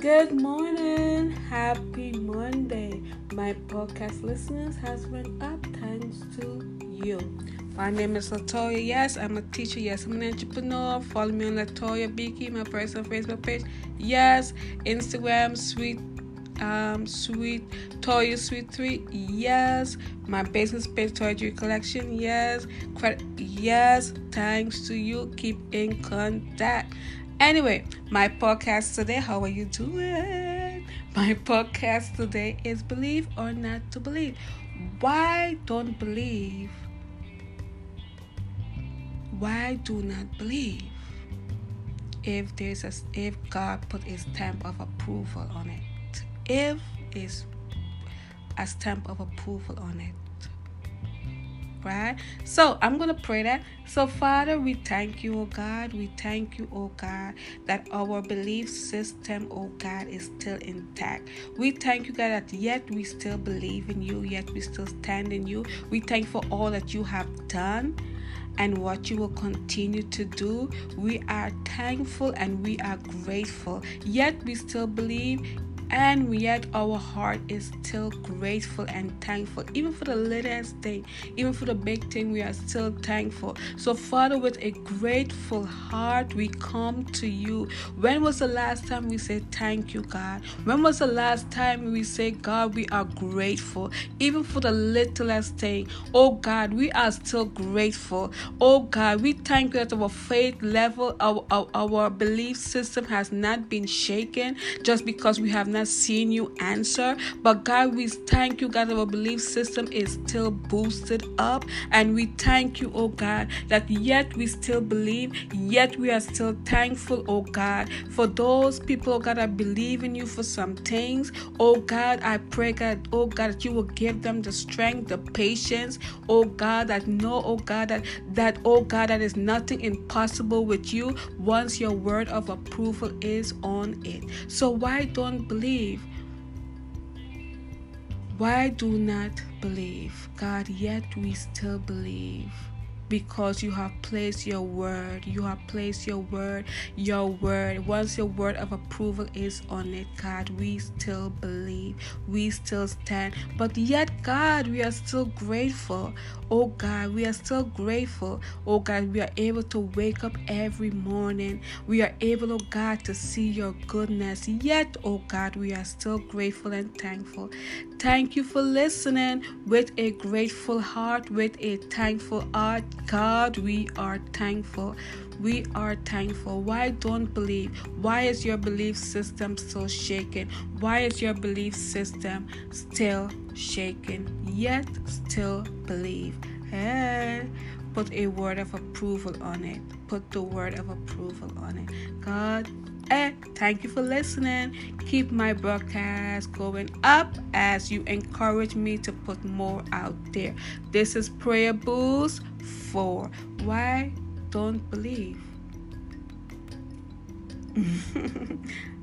Good morning. Happy Monday. My podcast listeners has been up thanks to you. My name is Latoya. Yes, I'm a teacher. Yes, I'm an entrepreneur. Follow me on Latoya Beaky, my personal Facebook page. Yes, Instagram, sweet um sweet Toya Sweet Three. Yes, my business page Toy Collection. Yes. Yes, thanks to you. Keep in contact. Anyway, my podcast today, how are you doing? My podcast today is Believe or Not to Believe. Why don't believe? Why do not believe? If there's a if God put his stamp of approval on it. If is a stamp of approval on it right? So I'm to pray that. So, Father, we thank you, oh God. We thank you, oh God, that our belief system, oh God, is still intact. We thank you, God, that yet we still believe in you, yet we still stand in you. We thank for all that you have done and what you will continue to do. We are thankful and we are grateful. Yet we still believe and yet our heart is still grateful and thankful even for the littlest thing even for the big thing we are still thankful. So father with a grateful heart we come to you. When was the last time we said thank you god? When was the last time we say god we are grateful even for the littlest thing? Oh god we are still grateful. Oh god we thank you that our faith level our, our, our belief system has not been shaken just because we have not not seen you answer. But God, we thank you, God, our belief system is still boosted up. And we thank you, oh God, that yet we still believe, yet we are still thankful, oh God, for those people, oh God, that believe in you for some things. Oh God, I pray, God, oh God, that you will give them the strength, the patience, oh God, that know, oh God, that that, oh God, that is nothing impossible with you once your word of approval is on it. So why don't believe? Believe. Why do not believe? God, yet we still believe because you have placed your word. You have placed your word, your word. Once your word of approval is on it, God, we still believe. We still stand. But yet, God, we are still grateful. Oh God, we are still grateful. Oh God, we are able to wake up every morning. We are able, oh God, to see your goodness. Yet, oh God, we are still grateful and thankful. Thank you for listening with a grateful heart, with a thankful heart. God, we are thankful. We are thankful. Why don't believe? Why is your belief system so shaken? Why is your belief system still shaken? Yet still believe. Hey, put a word of approval on it. Put the word of approval on it. God, eh, thank you for listening. Keep my broadcast going up as you encourage me to put more out there. This is Prayer Boost for Why Don't Believe.